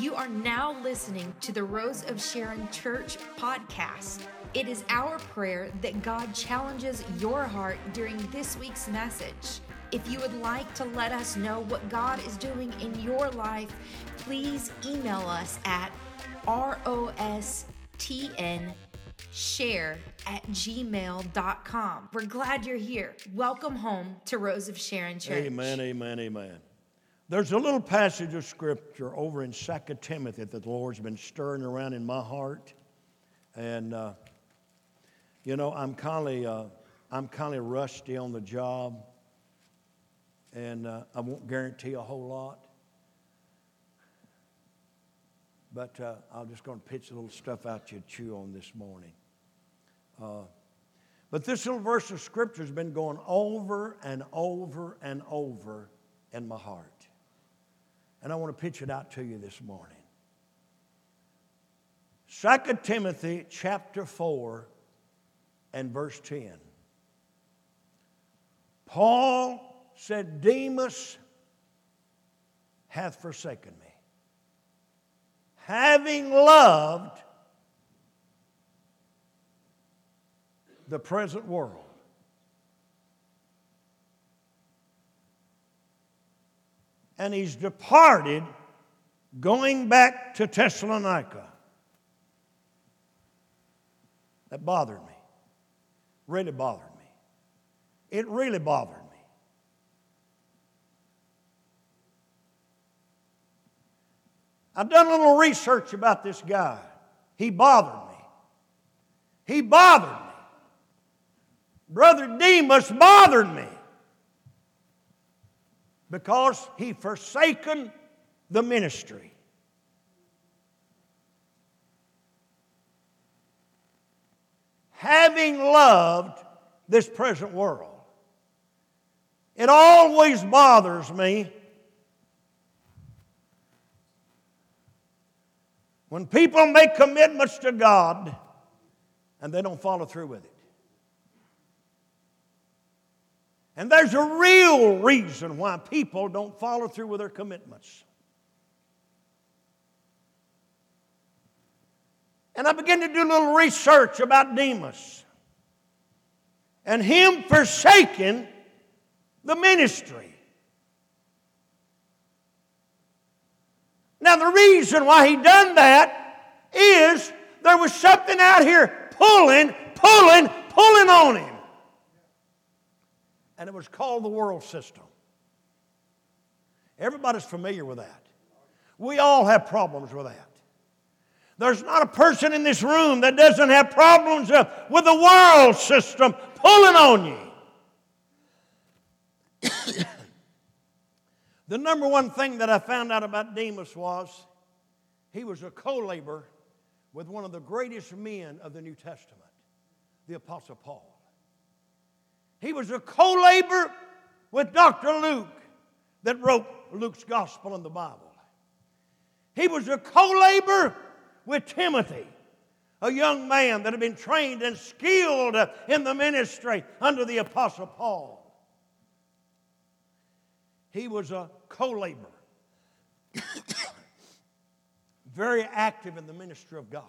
You are now listening to the Rose of Sharon Church podcast. It is our prayer that God challenges your heart during this week's message. If you would like to let us know what God is doing in your life, please email us at rostn share at gmail.com. We're glad you're here. Welcome home to Rose of Sharon Church. Amen, amen, amen. There's a little passage of scripture over in 2 Timothy that the Lord's been stirring around in my heart. And, uh, you know, I'm kind of uh, I'm kind of rusty on the job, and uh, I won't guarantee a whole lot. But uh, I'm just going to pitch a little stuff out to you to chew on this morning. Uh, but this little verse of scripture has been going over and over and over in my heart. And I want to pitch it out to you this morning. 2 Timothy chapter 4 and verse 10. Paul said, Demas hath forsaken me, having loved the present world. And he's departed, going back to Thessalonica. That bothered me. Really bothered me. It really bothered me. I've done a little research about this guy. He bothered me. He bothered me. Brother Demas bothered me because he forsaken the ministry. Having loved this present world. It always bothers me when people make commitments to God and they don't follow through with it. And there's a real reason why people don't follow through with their commitments. And I began to do a little research about Demas and him forsaking the ministry. Now, the reason why he done that is there was something out here pulling, pulling, pulling on him and it was called the world system. Everybody's familiar with that. We all have problems with that. There's not a person in this room that doesn't have problems with the world system pulling on you. the number one thing that I found out about Demas was he was a co laborer with one of the greatest men of the New Testament, the Apostle Paul. He was a co laborer with Dr. Luke that wrote Luke's gospel in the Bible. He was a co laborer with Timothy, a young man that had been trained and skilled in the ministry under the Apostle Paul. He was a co laborer, very active in the ministry of God.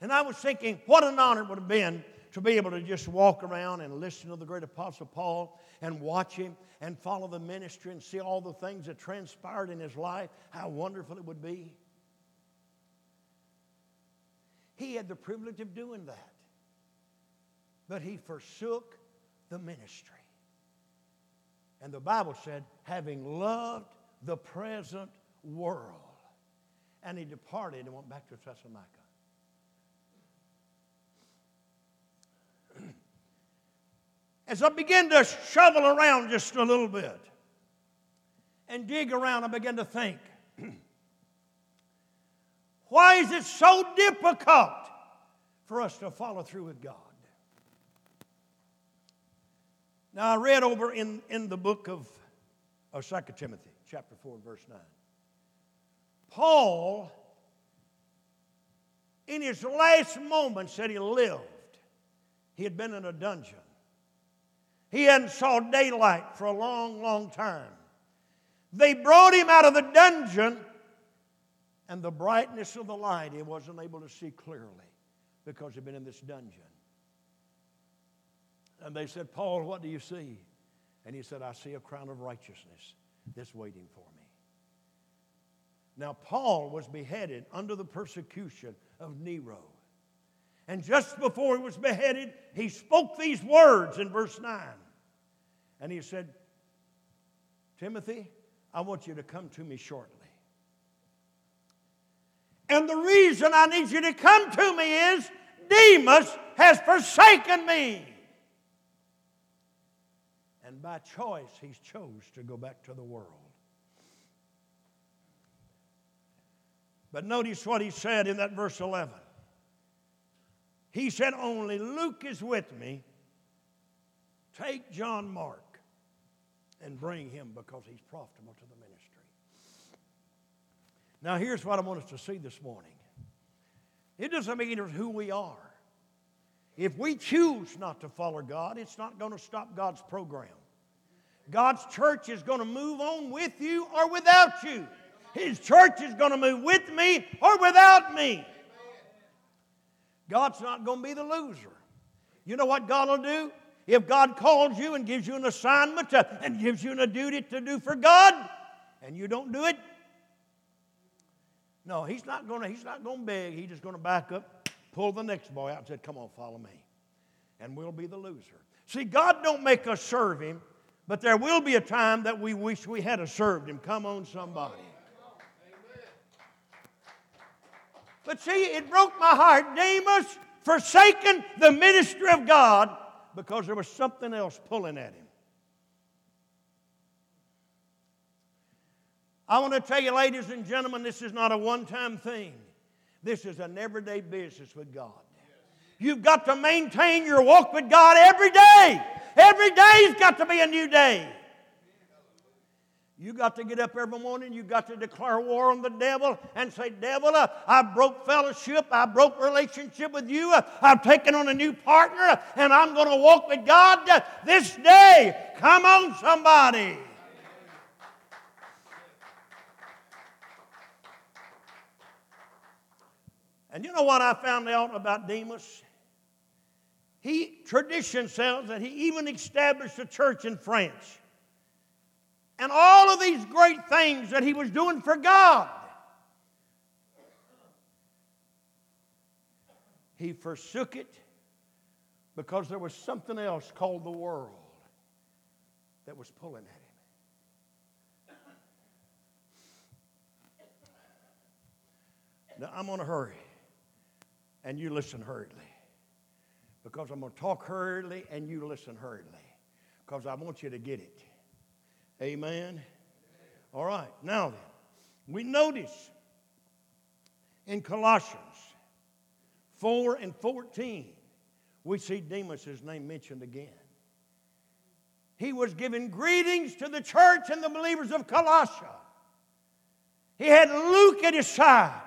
And I was thinking, what an honor it would have been to be able to just walk around and listen to the great Apostle Paul and watch him and follow the ministry and see all the things that transpired in his life, how wonderful it would be. He had the privilege of doing that. But he forsook the ministry. And the Bible said, having loved the present world. And he departed and went back to Thessalonica. As I began to shovel around just a little bit and dig around, I began to think why is it so difficult for us to follow through with God? Now, I read over in, in the book of, of 2 Timothy, chapter 4, verse 9. Paul, in his last moments that he lived, he had been in a dungeon. He hadn't saw daylight for a long, long time. They brought him out of the dungeon And the brightness of the light, he wasn't able to see clearly because he'd been in this dungeon. And they said, Paul, what do you see? And he said, I see a crown of righteousness that's waiting for me. Now, Paul was beheaded under the persecution of Nero. And just before he was beheaded, he spoke these words in verse 9. And he said, Timothy, I want you to come to me shortly. And the reason I need you to come to me is Demas has forsaken me. And by choice, he's chose to go back to the world. But notice what he said in that verse 11. He said, Only Luke is with me. Take John Mark and bring him because he's profitable to the ministry. Now, here's what I want us to see this morning it doesn't mean it's who we are. If we choose not to follow God, it's not going to stop God's program. God's church is going to move on with you or without you. His church is going to move with me or without me. God's not going to be the loser. You know what God will do? If God calls you and gives you an assignment to, and gives you a duty to do for God, and you don't do it, no, he's not going to, he's not to beg. He's just going to back up, pull the next boy out and say, come on, follow me. And we'll be the loser. See, God don't make us serve him, but there will be a time that we wish we had served him. Come on, somebody. But see, it broke my heart. Demas forsaken the ministry of God because there was something else pulling at him. I want to tell you, ladies and gentlemen, this is not a one time thing. This is an everyday business with God. You've got to maintain your walk with God every day. Every day's got to be a new day. You got to get up every morning. You got to declare war on the devil and say, Devil, uh, I broke fellowship. I broke relationship with you. Uh, I've taken on a new partner and I'm going to walk with God this day. Come on, somebody. And you know what I found out about Demas? He tradition says that he even established a church in France. And all of these great things that he was doing for God. He forsook it because there was something else called the world that was pulling at him. Now, I'm going to hurry, and you listen hurriedly. Because I'm going to talk hurriedly, and you listen hurriedly. Because I want you to get it. Amen. All right, now then, we notice in Colossians 4 and 14, we see Demas' name mentioned again. He was giving greetings to the church and the believers of Colossia. He had Luke at his side.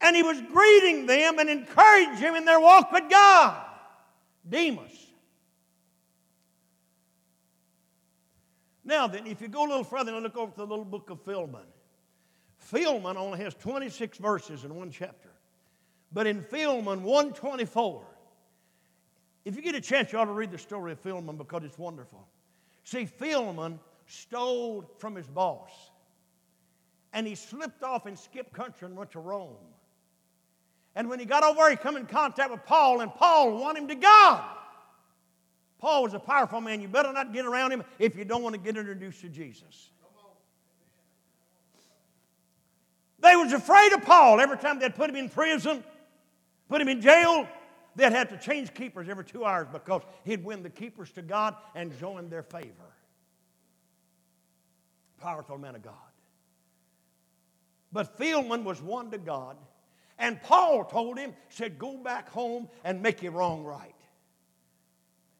And he was greeting them and encouraging them in their walk with God. Demas. Now then, if you go a little further and look over to the little book of Philemon, Philemon only has 26 verses in one chapter. But in Philemon 124, if you get a chance, you ought to read the story of Philemon because it's wonderful. See, Philemon stole from his boss. And he slipped off and skipped country and went to Rome. And when he got over he come in contact with Paul, and Paul won him to God. Paul was a powerful man. You better not get around him if you don't want to get introduced to Jesus. They was afraid of Paul every time they'd put him in prison, put him in jail. They'd have to change keepers every two hours because he'd win the keepers to God and join their favor. Powerful man of God. But Philemon was one to God, and Paul told him, said, Go back home and make your wrong right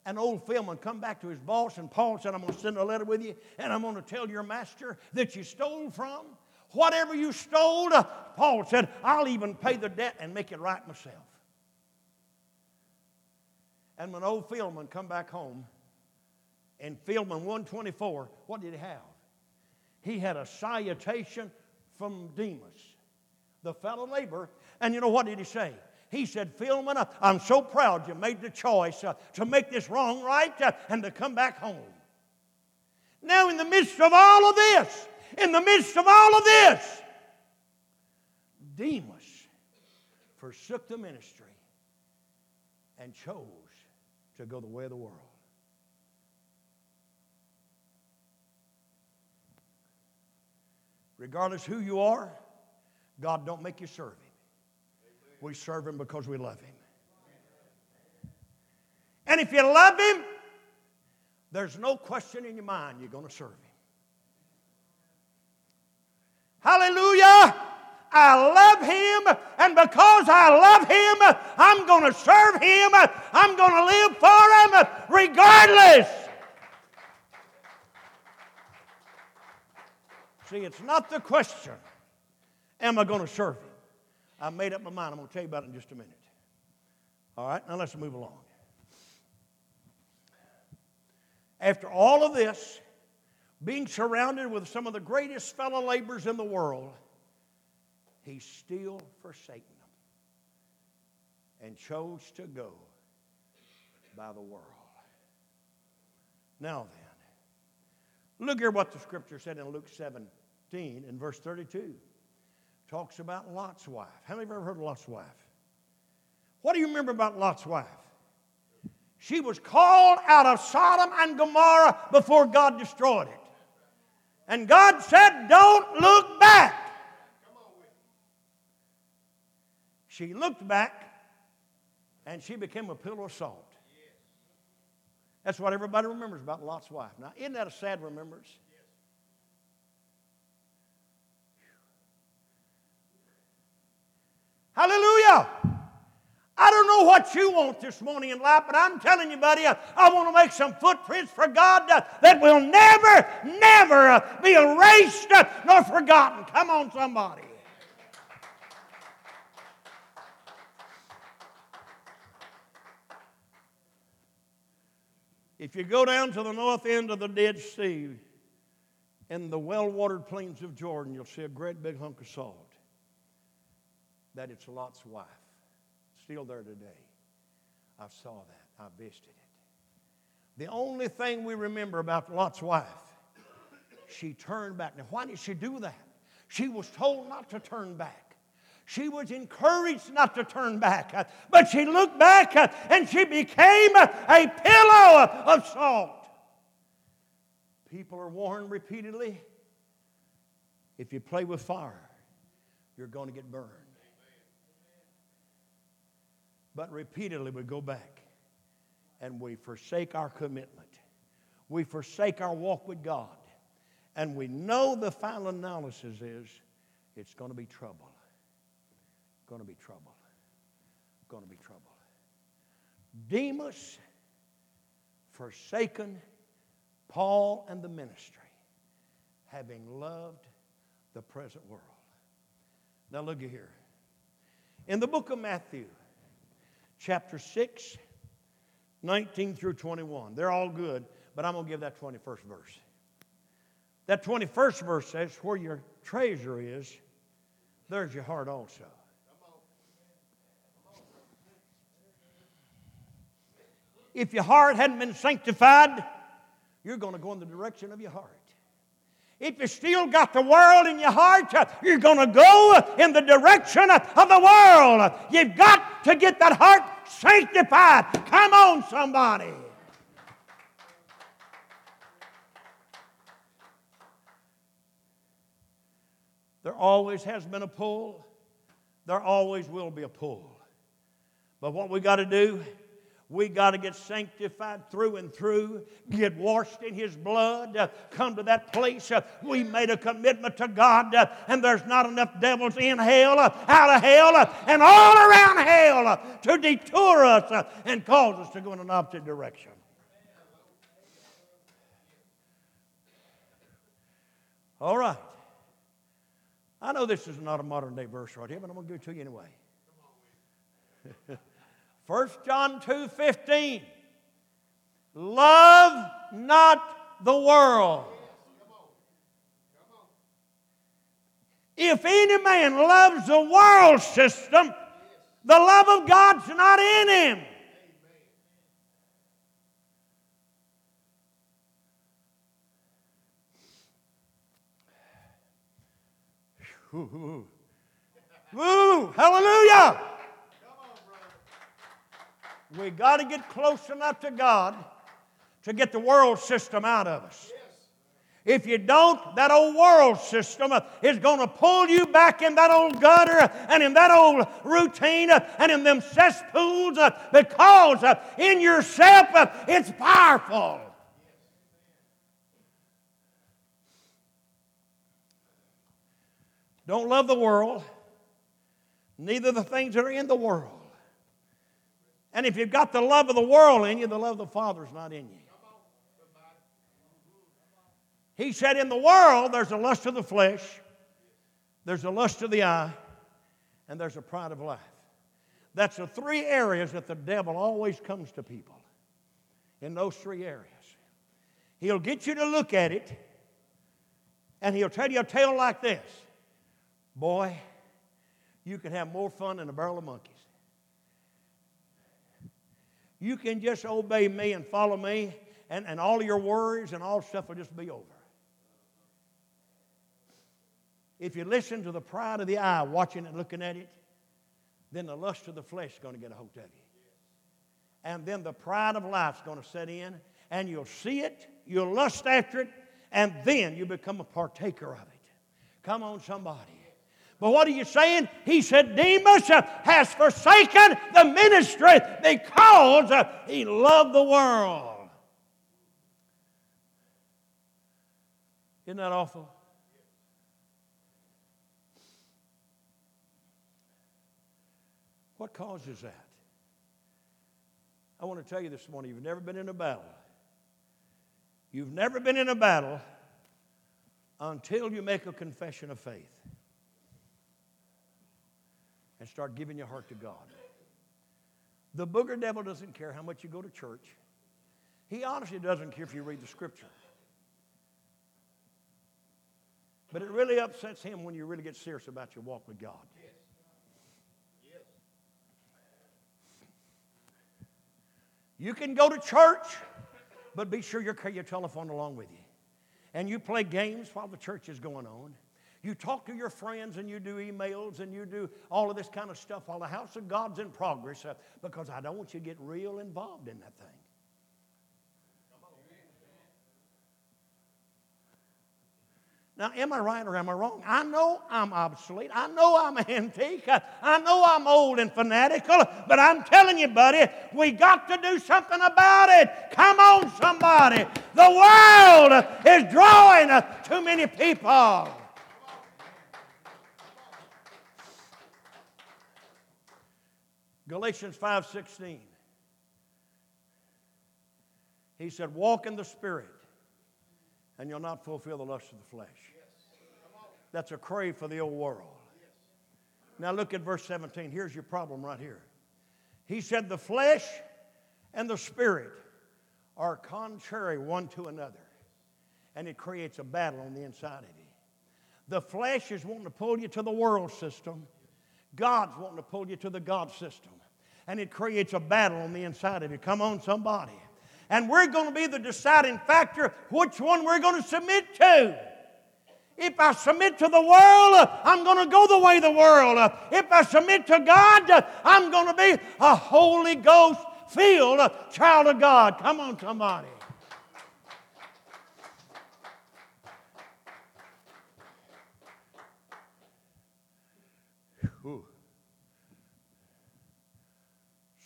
an old Philemon come back to his boss, and Paul said, I'm going to send a letter with you, and I'm going to tell your master that you stole from. Whatever you stole, uh, Paul said, I'll even pay the debt and make it right myself. And when old Philemon come back home, in Philemon 124, what did he have? He had a salutation from Demas, the fellow laborer. And you know what did he say? He said, Philemon, I'm so proud you made the choice uh, to make this wrong right uh, and to come back home. Now, in the midst of all of this, in the midst of all of this, Demas forsook the ministry and chose to go the way of the world. Regardless who you are, God don't make you serve. We serve Him because we love Him. And if you love Him, there's no question in your mind you're going to serve Him. Hallelujah! I love Him, and because I love Him, I'm going to serve Him. I'm going to live for Him regardless. See, it's not the question, am I going to serve Him? I made up my mind. I'm going to tell you about it in just a minute. All right, now let's move along. After all of this, being surrounded with some of the greatest fellow laborers in the world, he still forsaken them and chose to go by the world. Now then, look here what the scripture said in Luke 17 in verse 32. Talks about Lot's wife. How many of you ever heard of Lot's wife? What do you remember about Lot's wife? She was called out of Sodom and Gomorrah before God destroyed it. And God said, Don't look back. She looked back and she became a pillar of salt. That's what everybody remembers about Lot's wife. Now, isn't that a sad remembrance? Hallelujah. I don't know what you want this morning in life, but I'm telling you, buddy, I, I want to make some footprints for God uh, that will never, never be erased nor forgotten. Come on, somebody. If you go down to the north end of the Dead Sea in the well watered plains of Jordan, you'll see a great big hunk of salt. That it's Lot's wife. Still there today. I saw that. I visited it. The only thing we remember about Lot's wife, she turned back. Now, why did she do that? She was told not to turn back. She was encouraged not to turn back, uh, but she looked back uh, and she became a pillow of salt. People are warned repeatedly if you play with fire, you're going to get burned. But repeatedly we go back and we forsake our commitment. We forsake our walk with God. And we know the final analysis is it's going to be trouble. Going to be trouble. Going to be trouble. Demas forsaken Paul and the ministry, having loved the present world. Now, look at here. In the book of Matthew, chapter 6, 19 through 21, they're all good, but I'm going to give that 21st verse. That 21st verse says, Where your treasure is, there's your heart also. if your heart hadn't been sanctified, you're going to go in the direction of your heart. If you still got the world in your heart, you're going to go in the direction of the world. You've got to get that heart sanctified. Come on, somebody. There always has been a pull. There always will be a pull. But what we got to do we got to get sanctified through and through, get washed in His blood, uh, come to that place. Uh, we made a commitment to God, uh, and there's not enough devils in hell, uh, out of hell, uh, and all around hell uh, to detour us and cause us to go in an opposite direction. All right. I know this is not a modern day verse right here, but I'm going to give it to you anyway. 1 John 2 15. Love not the world. If any man loves the world system, the love of God's not in him. Woo, hallelujah. We got to get close enough to God to get the world system out of us. If you don't, that old world system is going to pull you back in that old gutter and in that old routine and in them cesspools because in yourself it's powerful. Don't love the world, neither the things that are in the world. And if you've got the love of the world in you, the love of the Father's not in you. He said, In the world, there's a lust of the flesh, there's a lust of the eye, and there's a pride of life. That's the three areas that the devil always comes to people. In those three areas, he'll get you to look at it, and he'll tell you a tale like this Boy, you can have more fun than a barrel of monkeys. You can just obey me and follow me, and, and all your worries and all stuff will just be over. If you listen to the pride of the eye, watching it, looking at it, then the lust of the flesh is going to get a hold of you. And then the pride of life is going to set in, and you'll see it, you'll lust after it, and then you become a partaker of it. Come on, somebody. But what are you saying? He said, Demas has forsaken the ministry because uh, he loved the world. Isn't that awful? What causes that? I want to tell you this morning you've never been in a battle. You've never been in a battle until you make a confession of faith and start giving your heart to God. The booger devil doesn't care how much you go to church. He honestly doesn't care if you read the scripture. But it really upsets him when you really get serious about your walk with God. You can go to church, but be sure you carry your telephone along with you. And you play games while the church is going on. You talk to your friends and you do emails and you do all of this kind of stuff while the house of God's in progress uh, because I don't want you to get real involved in that thing. Now, am I right or am I wrong? I know I'm obsolete. I know I'm antique. I, I know I'm old and fanatical, but I'm telling you, buddy, we got to do something about it. Come on, somebody. The world is drawing too many people. Galatians 5:16. He said, "Walk in the spirit, and you'll not fulfill the lust of the flesh." That's a crave for the old world. Now look at verse 17. Here's your problem right here. He said, The flesh and the spirit are contrary one to another, and it creates a battle on the inside of you. The flesh is wanting to pull you to the world system, God's wanting to pull you to the God system, and it creates a battle on the inside of you. Come on, somebody. And we're going to be the deciding factor which one we're going to submit to. If I submit to the world, I'm going to go the way of the world. If I submit to God, I'm going to be a Holy Ghost filled child of God. Come on, somebody.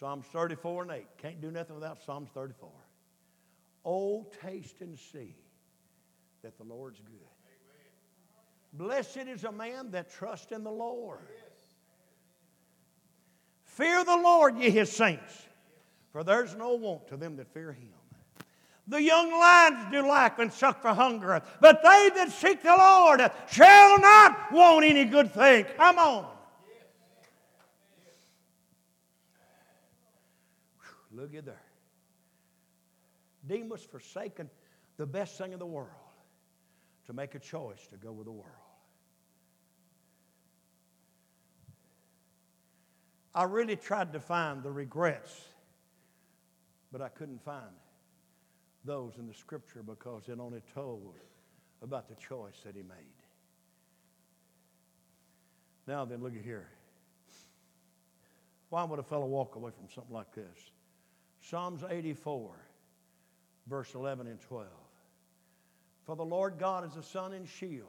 Psalms 34 and 8. Can't do nothing without Psalms 34. Oh, taste and see that the Lord's good. Blessed is a man that trusts in the Lord. Fear the Lord, ye his saints, for there's no want to them that fear him. The young lions do lack and suck for hunger, but they that seek the Lord shall not want any good thing. Come on. Look at there. Demas forsaken the best thing in the world to make a choice to go with the world. I really tried to find the regrets, but I couldn't find those in the scripture because it only told about the choice that he made. Now then, look at here. Why would a fellow walk away from something like this? Psalms 84, verse 11 and 12. For the Lord God is a sun and shield.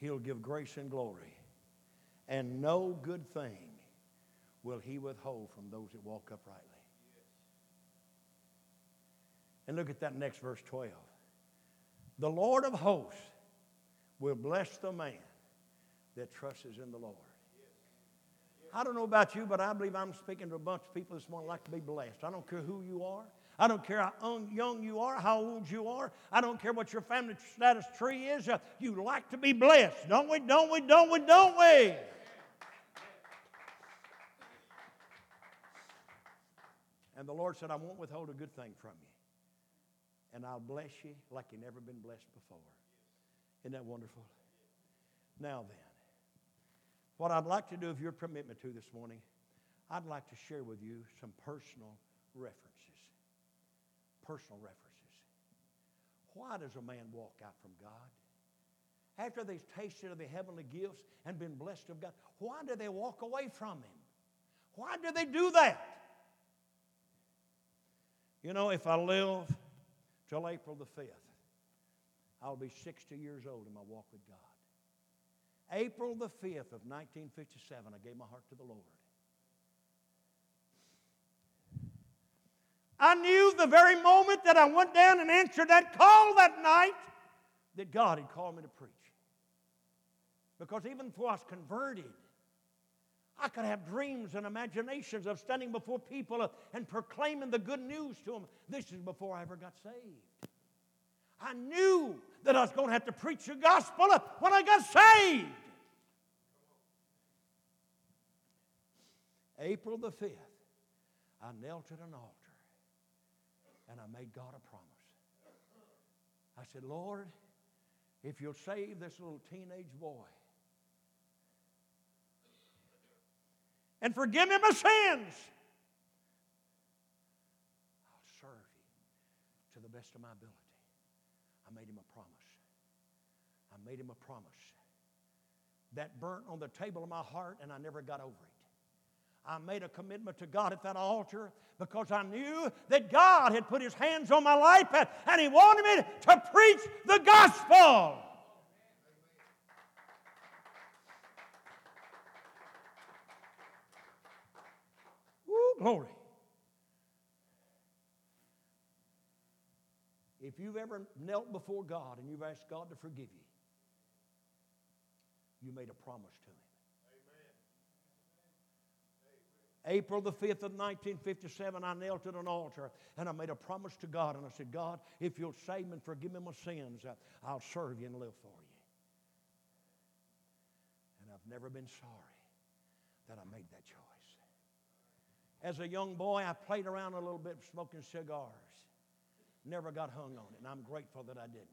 He'll give grace and glory. And no good thing will he withhold from those that walk uprightly. And look at that next verse 12. The Lord of hosts will bless the man that trusts in the Lord. I don't know about you, but I believe I'm speaking to a bunch of people this morning like to be blessed. I don't care who you are. I don't care how young you are, how old you are. I don't care what your family status tree is. Uh, you like to be blessed, don't we? Don't we? Don't we? Don't we? And the Lord said, I won't withhold a good thing from you. And I'll bless you like you've never been blessed before. Isn't that wonderful? Now then, what I'd like to do, if you're permit me to this morning, I'd like to share with you some personal references. Personal references. Why does a man walk out from God? After they've tasted of the heavenly gifts and been blessed of God, why do they walk away from Him? Why do they do that? You know, if I live till April the 5th, I'll be 60 years old in my walk with God. April the 5th of 1957, I gave my heart to the Lord. I knew the very moment that I went down and answered that call that night that God had called me to preach. Because even before I was converted, I could have dreams and imaginations of standing before people and proclaiming the good news to them. This is before I ever got saved. I knew that I was going to have to preach the gospel when I got saved. April the 5th, I knelt at an altar and I made God a promise. I said, Lord, if you'll save this little teenage boy and forgive me my sins, I'll serve you to the best of my ability. I made him a promise. I made him a promise. That burnt on the table of my heart, and I never got over it. I made a commitment to God at that altar because I knew that God had put His hands on my life and He wanted me to preach the gospel. Woo, glory. If you've ever knelt before God and you've asked God to forgive you, you made a promise to Him. April the 5th of 1957, I knelt at an altar and I made a promise to God. And I said, God, if you'll save me and forgive me my sins, uh, I'll serve you and live for you. And I've never been sorry that I made that choice. As a young boy, I played around a little bit smoking cigars. Never got hung on it, and I'm grateful that I didn't.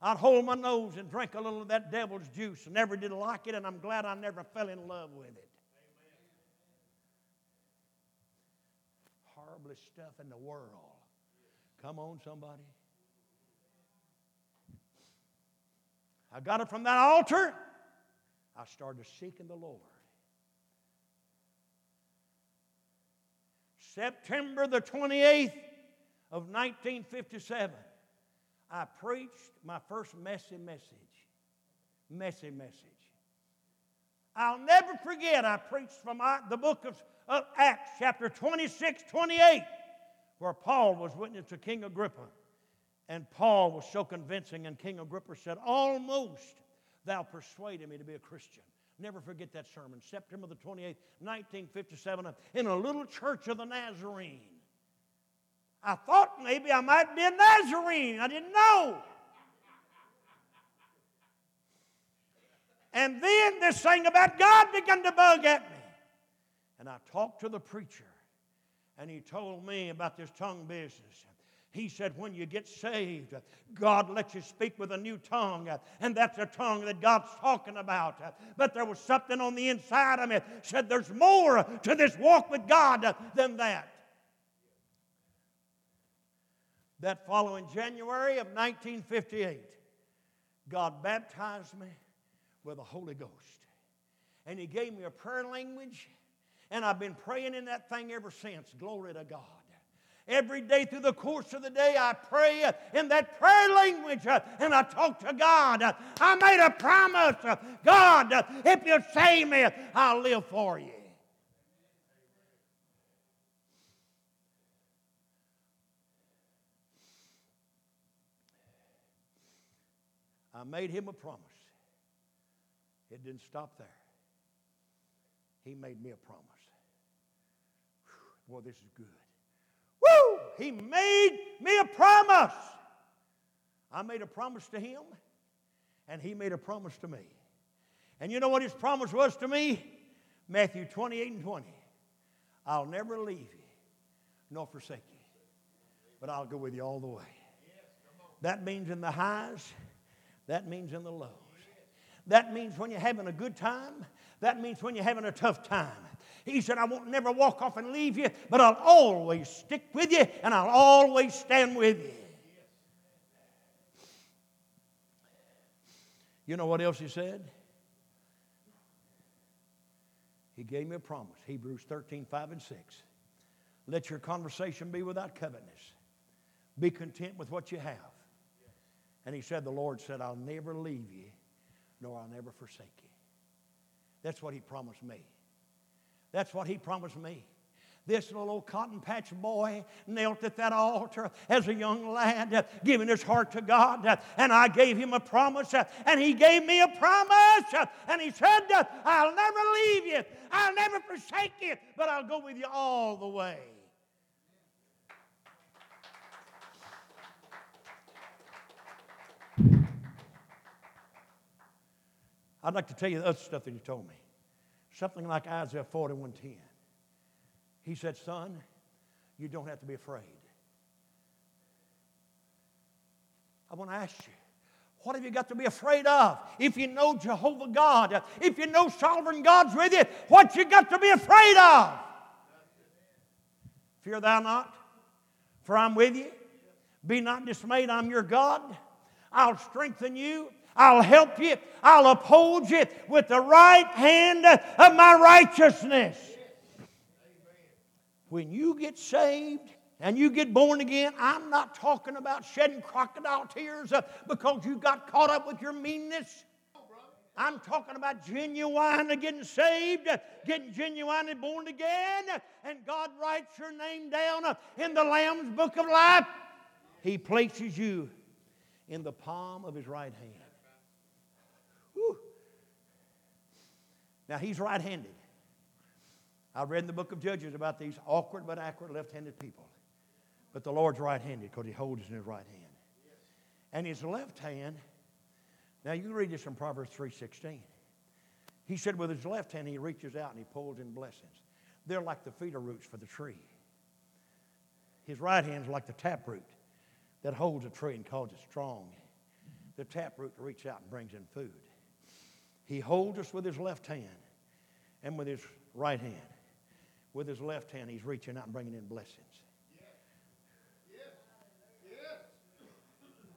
I'd hold my nose and drink a little of that devil's juice. Never did like it, and I'm glad I never fell in love with it. Stuff in the world. Come on, somebody. I got it from that altar. I started seeking the Lord. September the 28th of 1957, I preached my first messy message. Messy message. I'll never forget, I preached from the book of of Acts, chapter 26, 28, where Paul was witness to King Agrippa. And Paul was so convincing, and King Agrippa said, Almost thou persuaded me to be a Christian. Never forget that sermon, September the 28th, 1957, in a little church of the Nazarene. I thought maybe I might be a Nazarene. I didn't know. And then this thing about God began to bug at me. And I talked to the preacher, and he told me about this tongue business. He said, when you get saved, God lets you speak with a new tongue, and that's a tongue that God's talking about. But there was something on the inside of me said, there's more to this walk with God than that. That following January of 1958, God baptized me with the Holy Ghost. And He gave me a prayer language, and I've been praying in that thing ever since. Glory to God. Every day through the course of the day, I pray in that prayer language uh, and I talk to God. I made a promise God, if you save me, I'll live for you. I made him a promise. It didn't stop there. He made me a promise. Boy, this is good. Woo! He made me a promise. I made a promise to him, and he made a promise to me. And you know what his promise was to me? Matthew 28 and 20. I'll never leave you nor forsake you, but I'll go with you all the way. That means in the highs, that means in the lows. That means when you're having a good time, that means when you're having a tough time. He said, I won't never walk off and leave you, but I'll always stick with you and I'll always stand with you. You know what else he said? He gave me a promise. Hebrews 13, 5 and 6. Let your conversation be without covetousness. Be content with what you have. And he said, The Lord said, I'll never leave you, nor I'll never forsake you. That's what he promised me. That's what he promised me. This little cotton patch boy knelt at that altar as a young lad, giving his heart to God. And I gave him a promise, and he gave me a promise. And he said, I'll never leave you, I'll never forsake you, but I'll go with you all the way. I'd like to tell you the other stuff that he told me. Something like Isaiah 41:10. He said, Son, you don't have to be afraid. I want to ask you, what have you got to be afraid of? If you know Jehovah God, if you know sovereign God's with you, what you got to be afraid of? Fear thou not, for I'm with you. Be not dismayed, I'm your God. I'll strengthen you. I'll help you. I'll uphold you with the right hand of my righteousness. When you get saved and you get born again, I'm not talking about shedding crocodile tears uh, because you got caught up with your meanness. I'm talking about genuine getting saved, getting genuinely born again, and God writes your name down uh, in the Lamb's book of life. He places you in the palm of his right hand. Now, he's right handed. I read in the book of Judges about these awkward but accurate left handed people. But the Lord's right handed because he holds in his right hand. And his left hand, now you read this in Proverbs 3.16. He said with his left hand he reaches out and he pulls in blessings. They're like the feeder roots for the tree. His right hand is like the taproot that holds a tree and calls it strong. The taproot reaches out and brings in food. He holds us with his left hand and with his right hand. With his left hand, he's reaching out and bringing in blessings.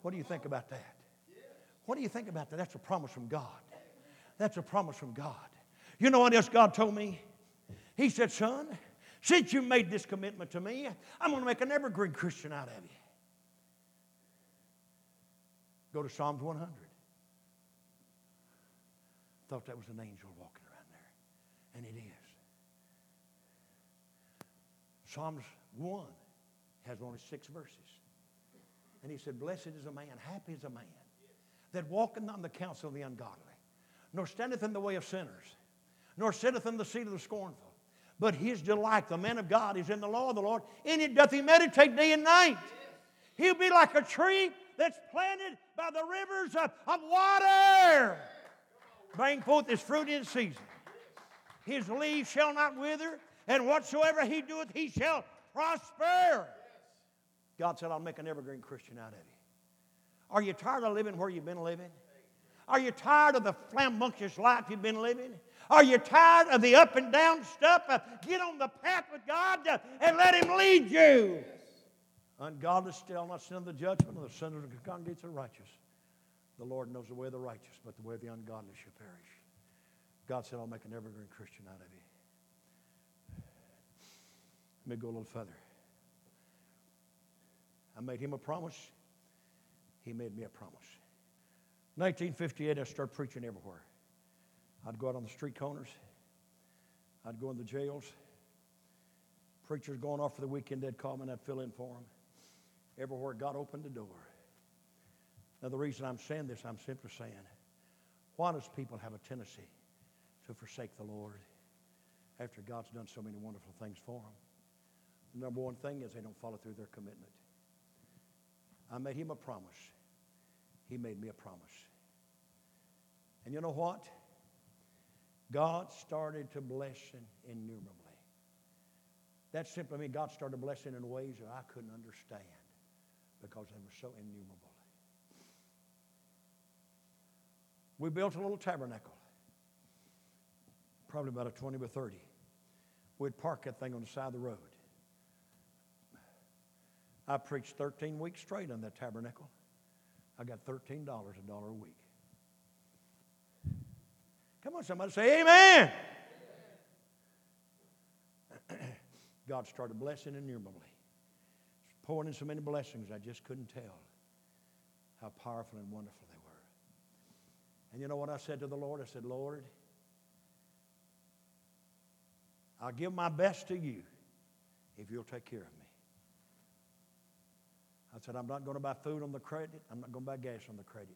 What do you think about that? What do you think about that? That's a promise from God. That's a promise from God. You know what else God told me? He said, Son, since you made this commitment to me, I'm going to make an evergreen Christian out of you. Go to Psalms 100. Thought that was an angel walking around there. And it is. Psalms 1 has only six verses. And he said, Blessed is a man, happy is a man, that walketh not in the counsel of the ungodly, nor standeth in the way of sinners, nor sitteth in the seat of the scornful. But his delight, the man of God, is in the law of the Lord. In it doth he meditate day and night. He'll be like a tree that's planted by the rivers of, of water bring forth his fruit in season. His leaves shall not wither, and whatsoever he doeth, he shall prosper. God said, I'll make an evergreen Christian out of you. Are you tired of living where you've been living? Are you tired of the flambunctious life you've been living? Are you tired of the up and down stuff? Uh, get on the path with God uh, and let Him lead you. Ungodly still not sin of the judgment of the sinners of the congregation of the righteous. The Lord knows the way of the righteous, but the way of the ungodly shall perish. God said, I'll make an evergreen Christian out of you. Let me go a little further. I made him a promise. He made me a promise. 1958, I started preaching everywhere. I'd go out on the street corners. I'd go in the jails. Preachers going off for the weekend, they'd call me and I'd fill in for them. Everywhere God opened the door. Now, the reason I'm saying this, I'm simply saying, why does people have a tendency to forsake the Lord after God's done so many wonderful things for them? The number one thing is they don't follow through their commitment. I made him a promise. He made me a promise. And you know what? God started to bless innumerably. That simply means God started blessing in ways that I couldn't understand because they were so innumerable. We built a little tabernacle, probably about a 20 by 30. We'd park that thing on the side of the road. I preached 13 weeks straight on that tabernacle. I got $13 a dollar a week. Come on, somebody say amen. God started blessing innumerably. Pouring in so many blessings, I just couldn't tell how powerful and wonderful. And you know what I said to the Lord? I said, Lord, I'll give my best to you if you'll take care of me. I said, I'm not going to buy food on the credit. I'm not going to buy gas on the credit.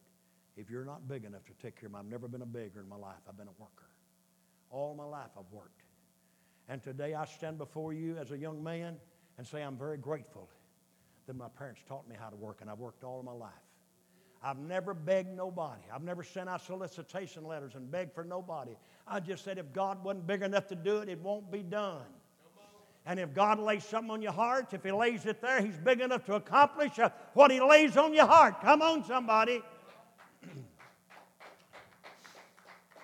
If you're not big enough to take care of me, I've never been a beggar in my life. I've been a worker. All my life I've worked. And today I stand before you as a young man and say I'm very grateful that my parents taught me how to work, and I've worked all my life. I've never begged nobody. I've never sent out solicitation letters and begged for nobody. I just said if God wasn't big enough to do it, it won't be done. And if God lays something on your heart, if He lays it there, He's big enough to accomplish what He lays on your heart. Come on, somebody.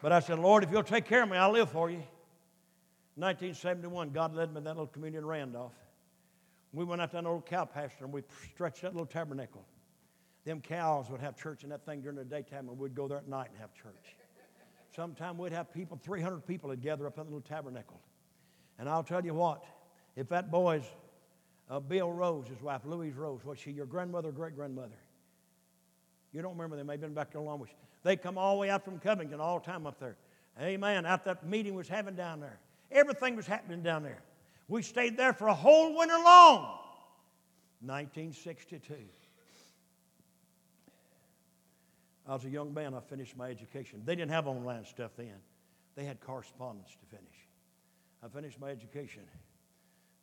but I said, Lord, if you'll take care of me, I'll live for you. 1971, God led me to that little community in Randolph. We went out to that old cow pasture and we stretched that little tabernacle. Them cows would have church in that thing during the daytime, and we'd go there at night and have church. Sometime we'd have people, 300 people would gather up in the little tabernacle. And I'll tell you what, if that boy's uh, Bill Rose, his wife, Louise Rose, was she your grandmother or great grandmother? You don't remember them, they've been back there long ways. They come all the way out from Covington all the time up there. Amen. Out that meeting was having down there. Everything was happening down there. We stayed there for a whole winter long. 1962. I was a young man. I finished my education. They didn't have online stuff then. They had correspondence to finish. I finished my education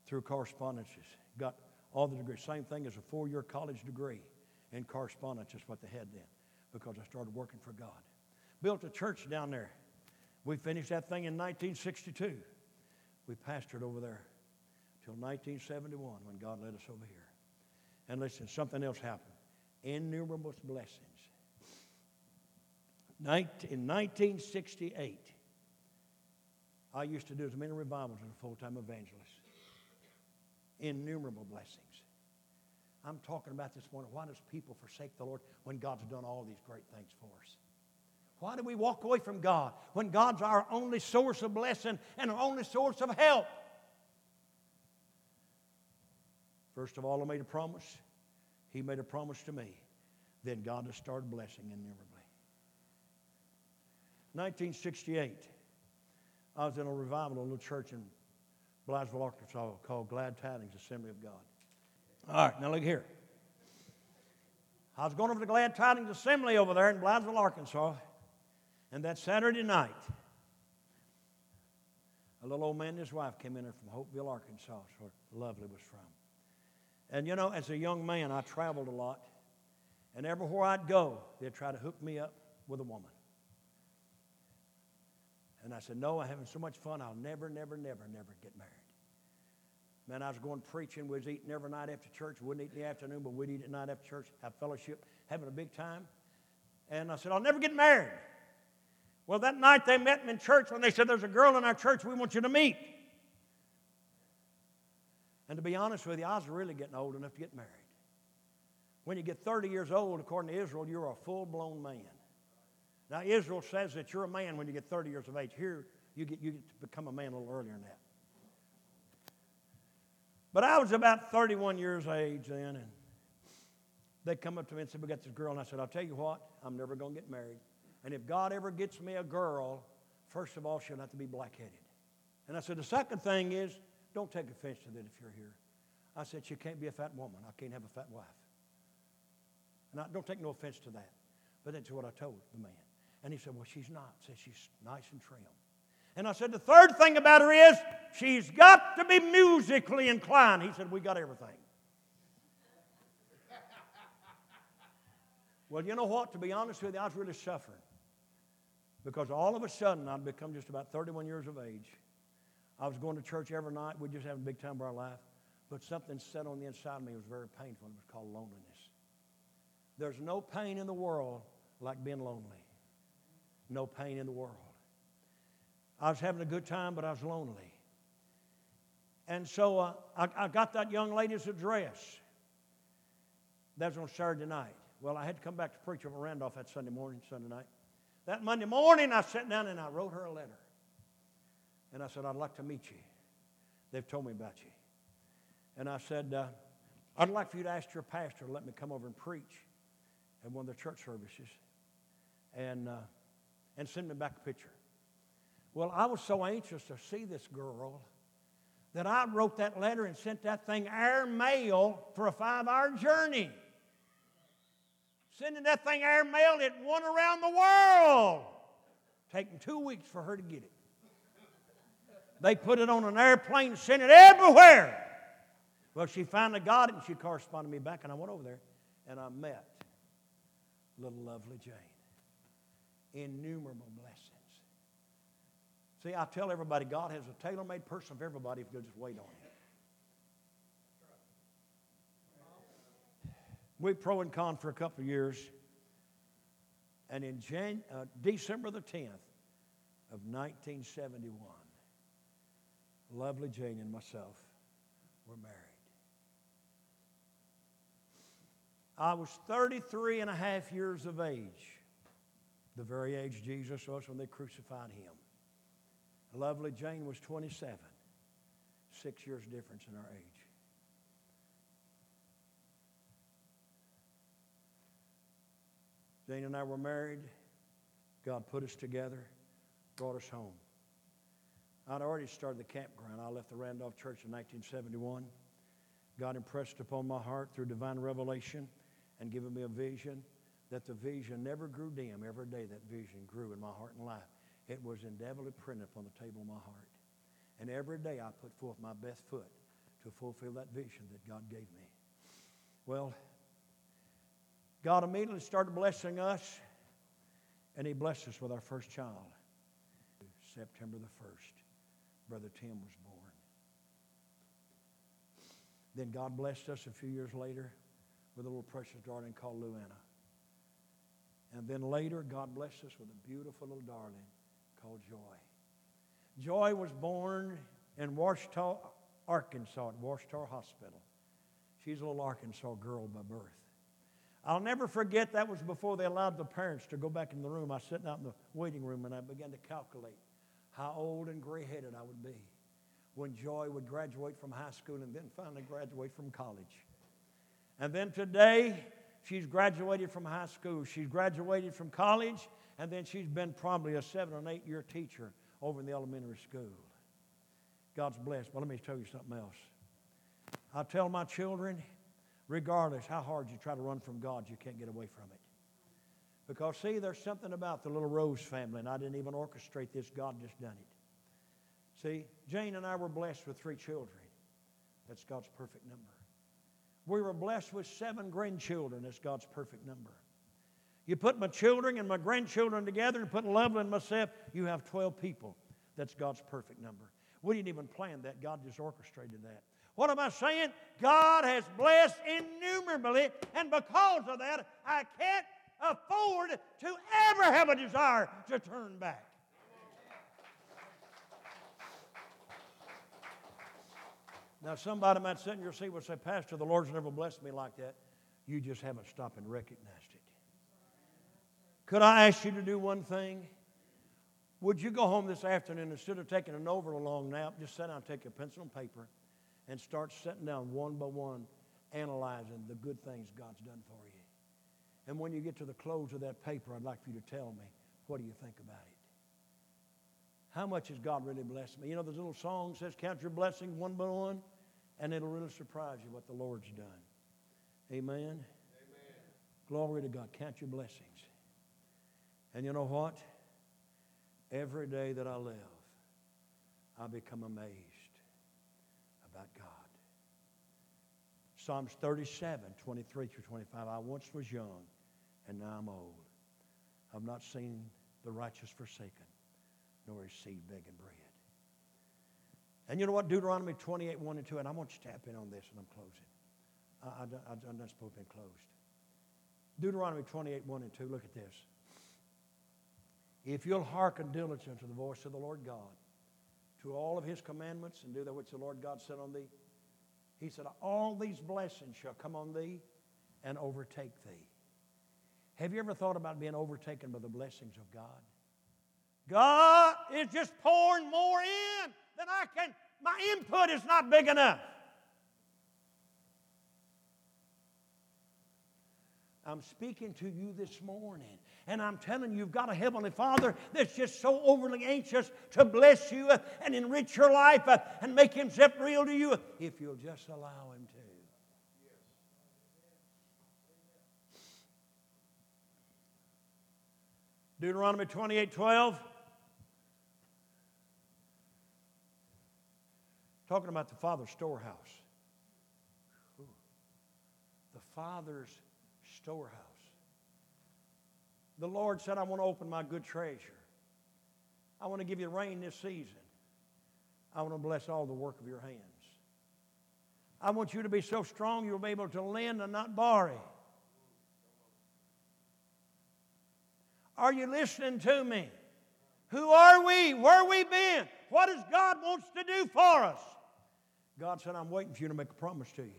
through correspondences. Got all the degrees. Same thing as a four year college degree in correspondence is what they had then because I started working for God. Built a church down there. We finished that thing in 1962. We pastored over there till 1971 when God led us over here. And listen, something else happened. Innumerable blessings. In 1968, I used to do as many revivals as a full time evangelist innumerable blessings. I'm talking about this morning. Why does people forsake the Lord when God's done all these great things for us? Why do we walk away from God when God's our only source of blessing and our only source of help? First of all, I made a promise. He made a promise to me. Then God has started blessing innumerably. 1968, I was in a revival, a little church in Blytheville, Arkansas, called Glad Tidings Assembly of God. All right, now look here. I was going over to Glad Tidings Assembly over there in Blytheville, Arkansas, and that Saturday night, a little old man and his wife came in there from Hopeville, Arkansas, where Lovely was from. And you know, as a young man, I traveled a lot, and everywhere I'd go, they'd try to hook me up with a woman. And I said, No, I'm having so much fun, I'll never, never, never, never get married. Man, I was going preaching. We was eating every night after church. Wouldn't eat in the afternoon, but we'd eat at night after church, have fellowship, having a big time. And I said, I'll never get married. Well, that night they met me in church when they said, There's a girl in our church we want you to meet. And to be honest with you, I was really getting old enough to get married. When you get 30 years old, according to Israel, you're a full blown man. Now, Israel says that you're a man when you get 30 years of age. Here, you get, you get to become a man a little earlier than that. But I was about 31 years age then, and they come up to me and said, We got this girl. And I said, I'll tell you what, I'm never going to get married. And if God ever gets me a girl, first of all, she'll have to be black headed. And I said, The second thing is, don't take offense to that if you're here. I said, She can't be a fat woman. I can't have a fat wife. And I don't take no offense to that. But that's what I told the man. And he said, Well, she's not. Said she's nice and trim. And I said, The third thing about her is she's got to be musically inclined. He said, We got everything. well, you know what? To be honest with you, I was really suffering. Because all of a sudden, I'd become just about 31 years of age. I was going to church every night. We just having a big time of our life. But something set on the inside of me It was very painful. It was called loneliness. There's no pain in the world like being lonely. No pain in the world. I was having a good time, but I was lonely. And so uh, I, I, got that young lady's address. That was on Saturday night. Well, I had to come back to preach over Randolph that Sunday morning, Sunday night. That Monday morning, I sat down and I wrote her a letter. And I said, I'd like to meet you. They've told me about you. And I said, uh, I'd like for you to ask your pastor to let me come over and preach at one of the church services and, uh, and send me back a picture. Well, I was so anxious to see this girl that I wrote that letter and sent that thing air mail for a five hour journey. Sending that thing air mail, it went around the world. Taking two weeks for her to get it. They put it on an airplane and sent it everywhere. Well, she finally got it and she corresponded to me back, and I went over there and I met little lovely Jane. Innumerable blessings. See, I tell everybody God has a tailor made person for everybody if you'll just wait on Him. We pro and con for a couple of years. And in Jan- uh, December the 10th of 1971, lovely Jane and myself were married. I was 33 and a half years of age, the very age Jesus was when they crucified him. Lovely Jane was 27, six years difference in our age. Jane and I were married. God put us together, brought us home. I'd already started the campground. I left the Randolph Church in 1971. God impressed upon my heart through divine revelation and given me a vision that the vision never grew dim. Every day that vision grew in my heart and life. It was indelibly printed upon the table of my heart. And every day I put forth my best foot to fulfill that vision that God gave me. Well, God immediately started blessing us, and He blessed us with our first child. September the 1st, Brother Tim was born. Then God blessed us a few years later with a little precious darling called Luana. And then later, God blessed us with a beautiful little darling called Joy. Joy was born in Ouachita, Arkansas, at Ouachita Hospital. She's a little Arkansas girl by birth. I'll never forget that was before they allowed the parents to go back in the room. I was sitting out in the waiting room and I began to calculate how old and gray headed I would be when Joy would graduate from high school and then finally graduate from college. And then today, she's graduated from high school, she's graduated from college, and then she's been probably a seven or eight year teacher over in the elementary school. God's blessed. But let me tell you something else. I tell my children, regardless how hard you try to run from God, you can't get away from it. Because, see, there's something about the little Rose family, and I didn't even orchestrate this, God just done it. See, Jane and I were blessed with three children. That's God's perfect number. We were blessed with seven grandchildren. That's God's perfect number. You put my children and my grandchildren together and put Lovely and myself, you have 12 people. That's God's perfect number. We didn't even plan that. God just orchestrated that. What am I saying? God has blessed innumerably, and because of that, I can't afford to ever have a desire to turn back. Now, somebody might sit in your seat and say, Pastor, the Lord's never blessed me like that. You just haven't stopped and recognized it. Could I ask you to do one thing? Would you go home this afternoon instead of taking an over long nap, just sit down, take a pencil and paper, and start sitting down one by one, analyzing the good things God's done for you. And when you get to the close of that paper, I'd like for you to tell me, what do you think about it? How much has God really blessed me? You know, a little song says, Count your blessings one by one, and it'll really surprise you what the Lord's done. Amen? Amen. Glory to God. Count your blessings. And you know what? Every day that I live, I become amazed about God. Psalms 37, 23 through 25. I once was young, and now I'm old. I've not seen the righteous forsaken, nor his seed begging bread. And you know what? Deuteronomy 28, 1 and 2, and I want you to tap in on this, and I'm closing. I, I, I'm not supposed to be closed. Deuteronomy 28, 1 and 2, look at this. If you'll hearken diligently to the voice of the Lord God, to all of his commandments, and do that which the Lord God said on thee, he said, All these blessings shall come on thee and overtake thee. Have you ever thought about being overtaken by the blessings of God? God is just pouring more in than I can. My input is not big enough. I'm speaking to you this morning. And I'm telling you, you've got a Heavenly Father that's just so overly anxious to bless you uh, and enrich your life uh, and make Himself real to you if you'll just allow Him to. Deuteronomy 28 12. Talking about the Father's storehouse. The Father's storehouse. The Lord said, I want to open my good treasure. I want to give you rain this season. I want to bless all the work of your hands. I want you to be so strong you'll be able to lend and not borrow. Are you listening to me? Who are we? Where we been? What does God wants to do for us? God said, I'm waiting for you to make a promise to you.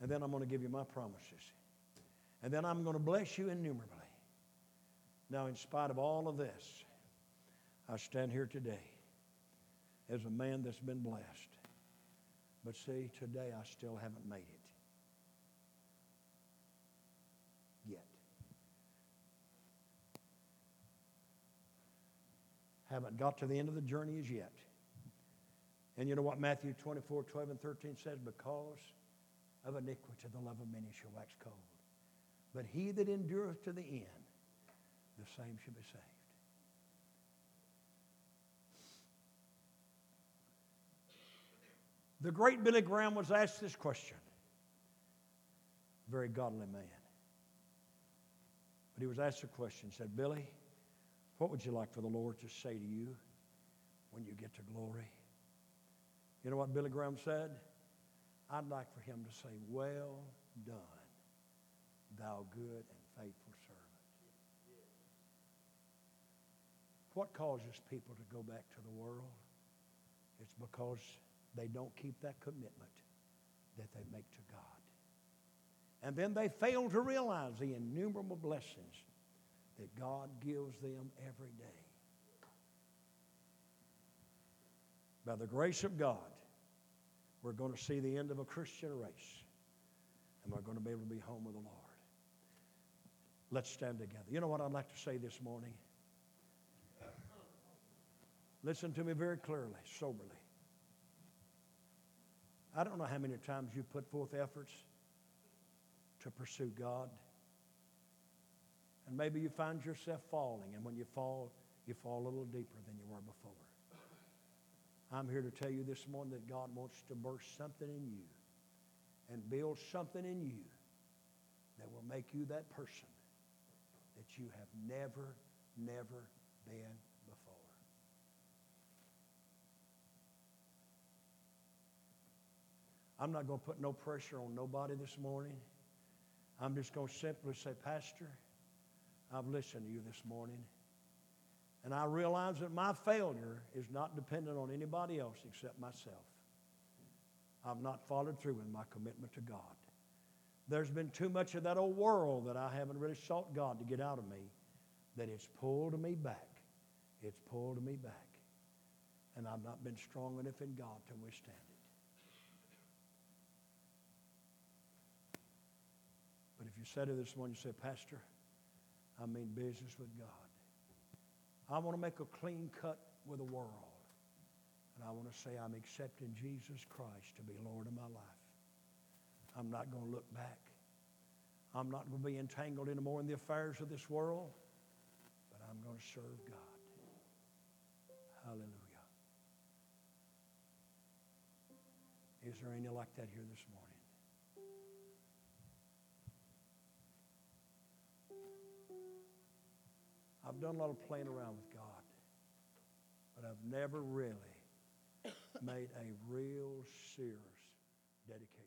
And then I'm going to give you my promises. And then I'm going to bless you innumerably. Now, in spite of all of this, I stand here today as a man that's been blessed. But see, today I still haven't made it. Yet. Haven't got to the end of the journey as yet. And you know what Matthew 24, 12, and 13 says? Because of iniquity, the love of many shall wax cold. But he that endureth to the end, the same shall be saved. The great Billy Graham was asked this question. Very godly man. But he was asked a question. Said, Billy, what would you like for the Lord to say to you when you get to glory? You know what Billy Graham said? I'd like for him to say, Well done thou good and faithful servant. What causes people to go back to the world? It's because they don't keep that commitment that they make to God. And then they fail to realize the innumerable blessings that God gives them every day. By the grace of God, we're going to see the end of a Christian race, and we're going to be able to be home with the Lord. Let's stand together. You know what I'd like to say this morning? Listen to me very clearly, soberly. I don't know how many times you put forth efforts to pursue God. And maybe you find yourself falling, and when you fall, you fall a little deeper than you were before. I'm here to tell you this morning that God wants to burst something in you and build something in you that will make you that person that you have never, never been before. I'm not going to put no pressure on nobody this morning. I'm just going to simply say, Pastor, I've listened to you this morning. And I realize that my failure is not dependent on anybody else except myself. I've not followed through with my commitment to God. There's been too much of that old world that I haven't really sought God to get out of me that it's pulled me back. It's pulled me back. And I've not been strong enough in God to withstand it. But if you said to this morning, you say, Pastor, I mean business with God. I want to make a clean cut with the world. And I want to say I'm accepting Jesus Christ to be Lord of my life. I'm not going to look back. I'm not going to be entangled anymore in the affairs of this world, but I'm going to serve God. Hallelujah. Is there any like that here this morning? I've done a lot of playing around with God, but I've never really made a real serious dedication.